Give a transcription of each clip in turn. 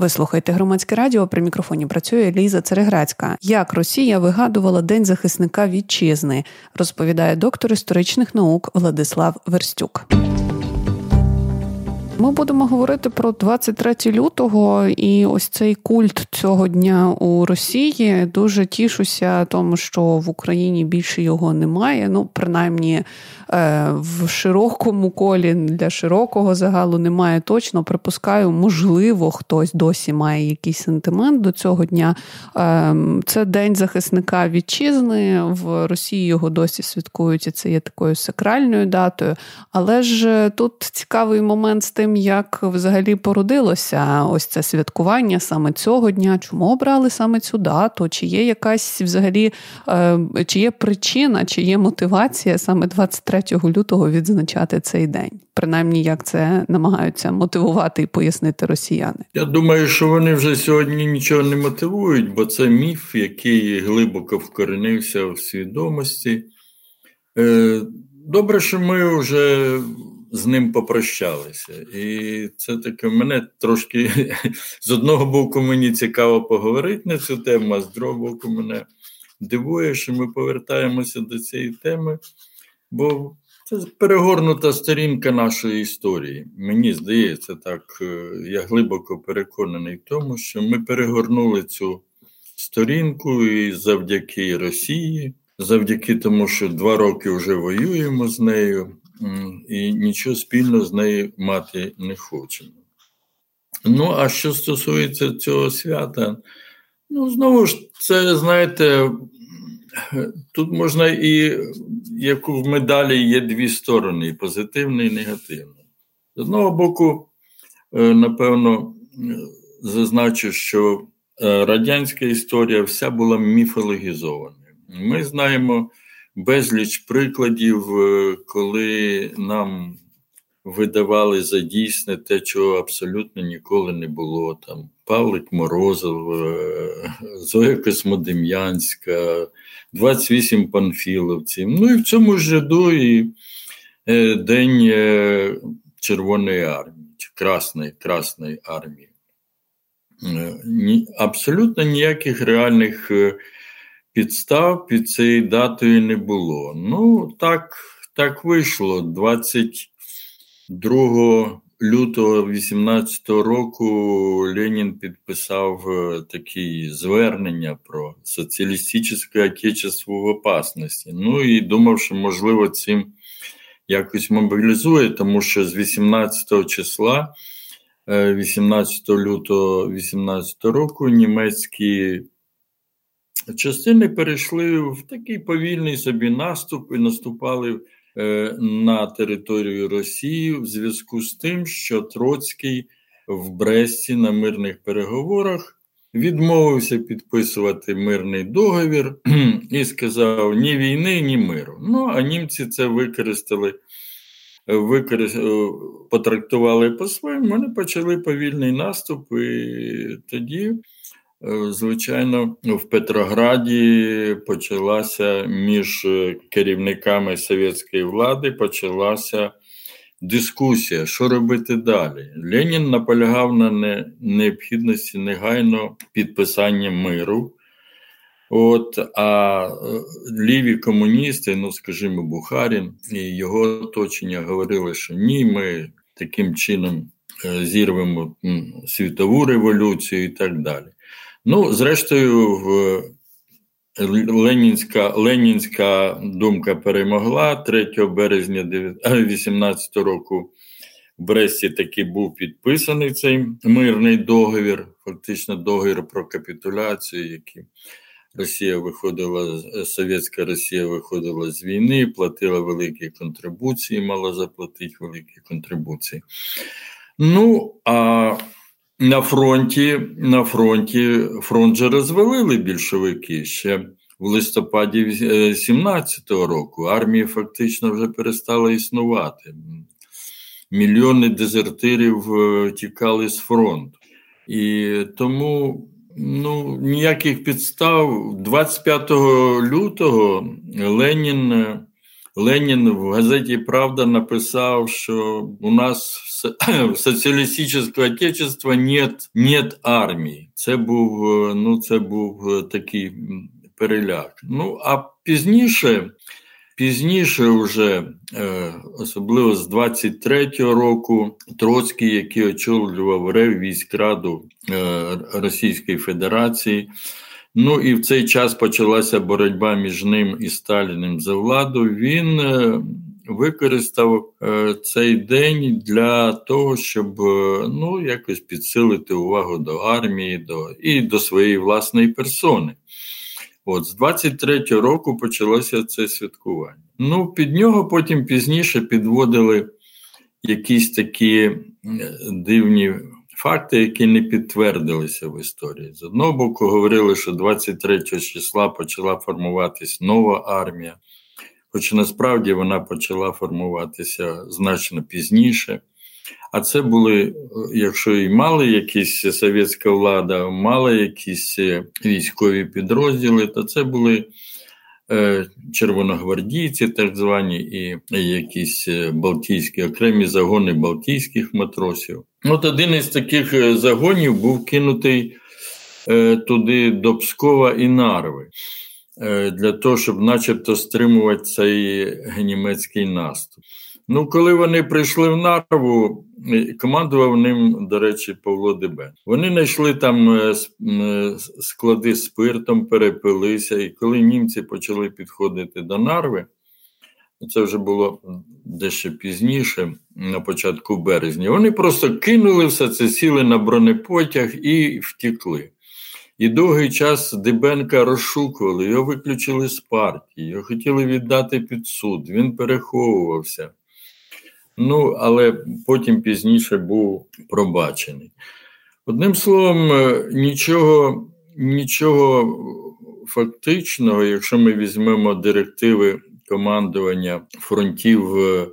Ви слухаєте громадське радіо. При мікрофоні працює Ліза Цереграцька. Як Росія вигадувала День захисника вітчизни, розповідає доктор історичних наук Владислав Верстюк. Ми будемо говорити про 23 лютого, і ось цей культ цього дня у Росії. Дуже тішуся, тому що в Україні більше його немає. Ну, принаймні е, в широкому колі для широкого загалу немає точно. Припускаю, можливо, хтось досі має якийсь сентимент до цього дня. Ем, це день захисника вітчизни. В Росії його досі святкують. і Це є такою сакральною датою. Але ж тут цікавий момент з тим тим, як взагалі породилося ось це святкування саме цього дня, чому обрали саме цю дату? Чи є якась взагалі е, чи є причина, чи є мотивація саме 23 лютого відзначати цей день? Принаймні, як це намагаються мотивувати і пояснити росіяни? Я думаю, що вони вже сьогодні нічого не мотивують, бо це міф, який глибоко вкоренився в свідомості. Е, добре, що ми вже з ним попрощалися. І це таке мене трошки з одного боку мені цікаво поговорити на цю тему, а з другого боку, мене дивує, що ми повертаємося до цієї теми, бо це перегорнута сторінка нашої історії. Мені здається, так е, я глибоко переконаний в тому, що ми перегорнули цю сторінку і завдяки Росії. Завдяки тому, що два роки вже воюємо з нею, і нічого спільного з нею мати не хочемо. Ну, а що стосується цього свята, ну, знову ж, це, знаєте, тут можна і як в медалі є дві сторони: позитивна і негативна. З одного боку, е, напевно, зазначу, що е, радянська історія вся була міфологізована. Ми знаємо безліч прикладів, е, коли нам видавали за дійсне те, чого абсолютно ніколи не було. Там Павлик Морозов, е, Зоя Космодем'янська, 28 панфіловців. Ну і в цьому ж ряду і е, День Червоної армії, чи Красної, Красної армії. Абсолютно ніяких реальних підстав під цією датою не було. Ну, так так вийшло. 22 лютого 18 року Ленін підписав е, такі звернення про соціалістичне отечество в опасності. Ну і думав, що, можливо, цим якось мобілізує, тому що з 18 числа. 18 е, лютого 18 року німецькі частини перейшли в такий повільний собі наступ і наступали е, на територію Росії в зв'язку з тим, що Троцький в Бресті на мирних переговорах відмовився підписувати мирний договір і сказав: ні війни, ні миру. Ну а німці це використали. Використ... Е, потрактували по-своєму, вони почали повільний наступ, і тоді звичайно, в Петрограді почалася між керівниками совєтської влади почалася дискусія, що робити далі. Ленін наполягав на необхідності негайно підписання миру. От, А е, ліві комуністи, ну скажімо, Бухарін і його оточення говорили, що ні, ми таким чином е, зірвемо світову революцію і так далі. Ну, зрештою, в Ленінська Ленінська думка перемогла 3 березня 2018 року. В Бресті таки був підписаний цей мирний договір, фактично договір про капітуляцію, який Росія виходила, Совєтська Росія виходила з війни, платила великі контрибуції, мала заплатити великі контрибуції. Ну, а на фронті на фронті фронт же розвалили більшовики ще в листопаді 17-го року. Армія фактично вже перестала існувати. Мільйони дезертирів е, тікали з фронту. І тому ну, ніяких підстав 25 лютого Ленін е, Ленін в газеті Правда написав, що у нас в соціалістичного отечества нет, нет армії. Це був ну, це був такий переляк. Ну а пізніше. Пізніше, вже, е, особливо з 23-го року, Троцький, який очолював Рев військраду е, Російської Федерації, Ну і в цей час почалася боротьба між ним і Сталіним за владу. Він е, використав е, цей день для того, щоб е, ну, якось підсилити увагу до армії до, і до своєї власної персони. От з 23-го року почалося це святкування. Ну, під нього потім пізніше підводили якісь такі дивні факти, які не підтвердилися в історії. З одного боку, говорили, що 23 числа почала формуватись нова армія, хоч насправді вона почала формуватися значно пізніше. А це були, якщо і мали якісь совєтська влада, мали якісь військові підрозділи, то це були червоногвардійці, так звані, і якісь е, балтійські окремі загони балтійських матросів. От один із таких е, загонів був кинутий туди до Пскова і Нарви. Для того, щоб начебто стримувати цей німецький наступ. Ну, коли вони прийшли в Нарву, командував ним, до речі, Павло Дебе. Вони знайшли там е, е, склади з спиртом, перепилися, і коли німці почали підходити до Нарви, це вже було дещо пізніше, на початку березня, вони просто кинули все це, сіли на бронепотяг і втікли. І довгий час Дебенка розшукували, його виключили з партії, його хотіли віддати під суд, він переховувався. Ну, але потім пізніше був пробачений. Одним словом, е, нічого, нічого фактичного, якщо ми візьмемо директиви командування фронтів е,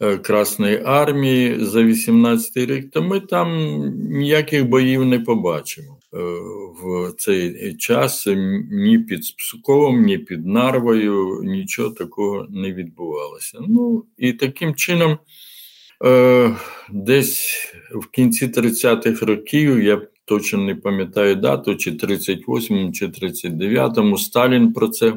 е, Красної армії за 18 рік, то ми там ніяких боїв не побачимо. Е, в цей час ні під Псуковом, ні під Нарвою нічого такого не відбувалося. Ну і таким чином, е, десь в кінці 30-х років, я точно не пам'ятаю дату, чи 38-му, чи 39-му, Сталін про це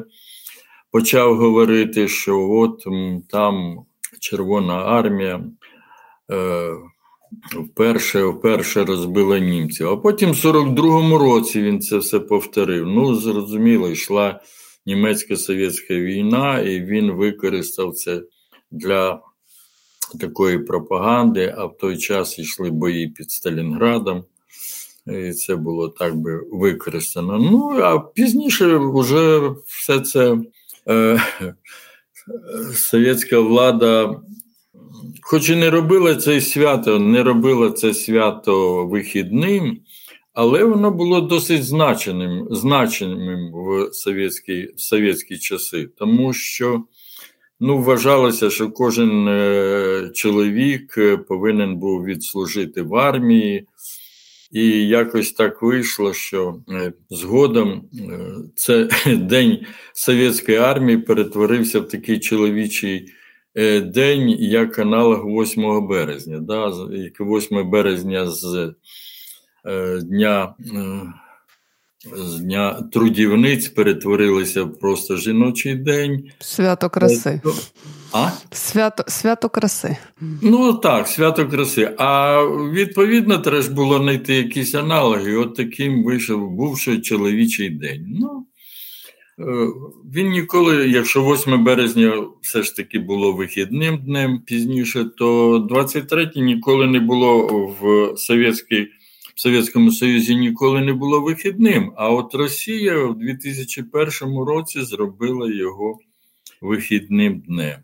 почав говорити, що от там Червона армія. Вперше вперше розбила німців. А потім в 42-му році він це все повторив. Ну, зрозуміло, йшла німецько-совєтська війна, і він використав це для такої пропаганди, а в той час йшли бої під Сталінградом. І це було так би використано. Ну, а пізніше вже все це е, совєтська влада хоч і не робила це свято, не робила це свято вихідним, але воно було досить значеним значеним в совєтські, в совєтські часи, тому що ну, вважалося, що кожен е, чоловік е, повинен був відслужити в армії. І якось так вийшло, що е, згодом це день совєтської армії перетворився в такий чоловічий день як аналог 8 березня. Да? 8 березня з е, дня е, з дня трудівниць перетворилися в просто жіночий день. Свято краси. А? Свято свято краси. Ну так, свято краси. А відповідно, треба ж було знайти якісь аналоги. От таким вийшов бувший чоловічий день. Ну, Е, він ніколи, якщо 8 березня все ж таки було вихідним днем пізніше, то 23 ніколи не було в Совєтській, в Совєтському Союзі ніколи не було вихідним. А от Росія в 2001 році зробила його вихідним днем.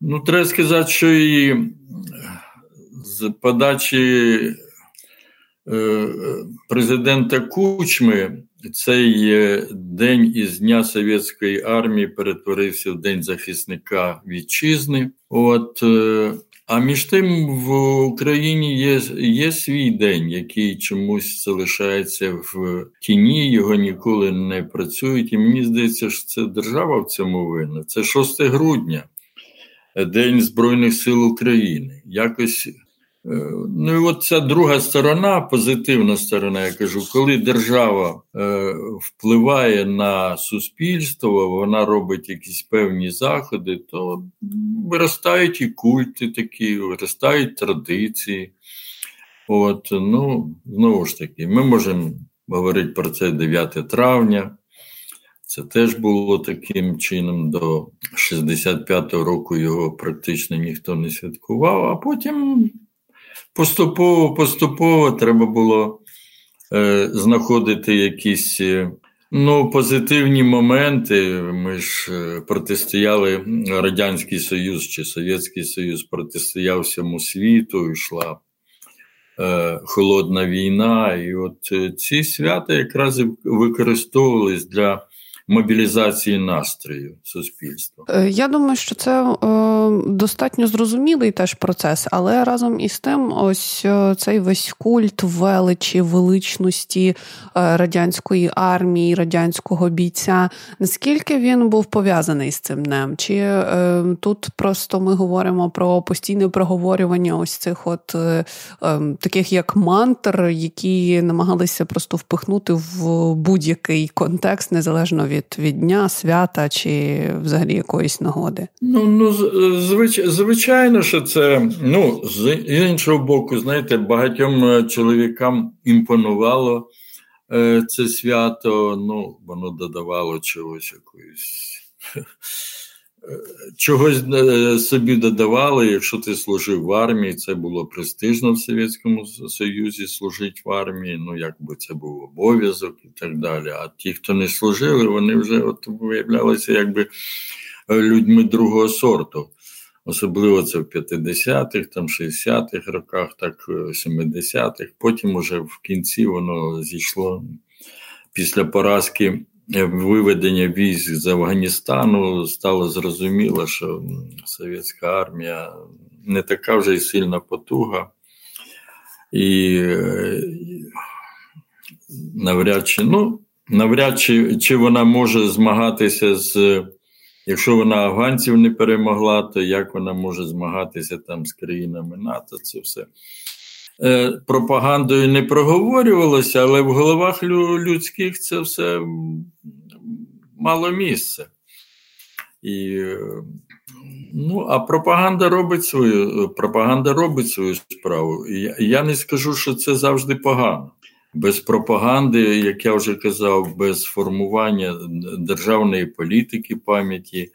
Ну, треба сказати, що і з подачі е, президента Кучми цей е, день із Дня Совєтської армії перетворився в День захисника вітчизни. От, е, А між тим в Україні є є свій день, який чомусь залишається в тіні, його ніколи не працюють. І мені здається, що це держава в цьому винна. Це 6 грудня, День Збройних сил України. Якось ну і от ця друга сторона, позитивна сторона, я кажу, коли держава е, впливає на суспільство, вона робить якісь певні заходи, то виростають і культи такі, виростають традиції. От, ну, Знову ж таки, ми можемо говорити про це 9 травня. Це теж було таким чином до 65-го року його практично ніхто не святкував, а потім поступово поступово треба було е, знаходити якісь е, ну, позитивні моменти. Ми ж е, протистояли Радянський Союз чи Совєтський Союз протистояв всьому світу, йшла е, холодна війна. І от е, ці свята якраз використовувались для мобілізації настрою суспільства. Е, я думаю, що це е, достатньо зрозумілий теж процес, але разом із тим, ось е, цей весь культ величі, величності е, радянської армії, радянського бійця. Наскільки він був пов'язаний з цим днем? Чи е, тут просто ми говоримо про постійне проговорювання ось цих от е, таких як мантр, які намагалися просто впихнути в будь-який контекст незалежно від від від дня, свята чи взагалі якоїсь нагоди? Ну ну звич, звичайно, що це ну з іншого боку, знаєте, багатьом е, чоловікам імпонувало е, це свято. Ну воно додавало чогось якоїсь. Чогось е, собі додавали, якщо ти служив в армії, це було престижно в Совєтському Союзі служити в армії, ну якби це був обов'язок і так далі. А ті, хто не служили, вони вже от виявлялися якби е, людьми другого сорту. Особливо це в 50-х, там 60-х роках, так 70-х. Е, Потім уже в кінці воно зійшло після поразки виведення військ з Афганістану стало зрозуміло, що совєтська армія не така вже й сильна потуга, і е, навряд чи ну, навряд чи, чи вона може змагатися з. Якщо вона афганців не перемогла, то як вона може змагатися там з країнами НАТО? Це все е, пропагандою не проговорювалося, але в головах людських це все мало місця. І, ну, А пропаганда робить свою пропаганда робить свою справу. І я не скажу, що це завжди погано. Без пропаганди, як я вже казав, без формування державної політики пам'яті,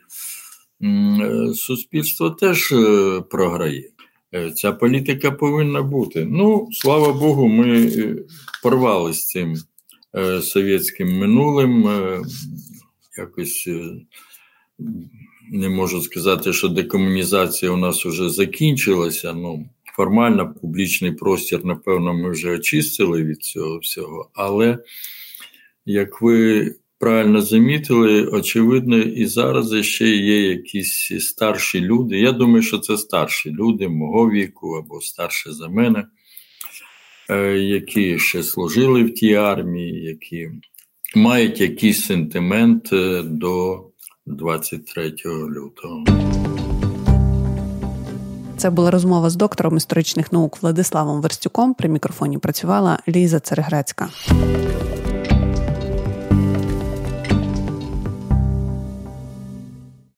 суспільство теж е, програє. Е, ця політика повинна бути. Ну, слава Богу, ми е, порвали з цим совєтським минулим якось е, не можу сказати, що декомунізація у нас вже закінчилася. Ну, формально публічний простір, напевно, ми вже очистили від цього всього. Але, як ви правильно замітили, очевидно, і зараз ще є якісь старші люди. Я думаю, що це старші люди мого віку або старші за мене, е, які ще служили в тій армії, які мають якийсь сентимент е, до 23 лютого. Це була розмова з доктором історичних наук Владиславом Верстюком. При мікрофоні працювала Ліза Церегрецька.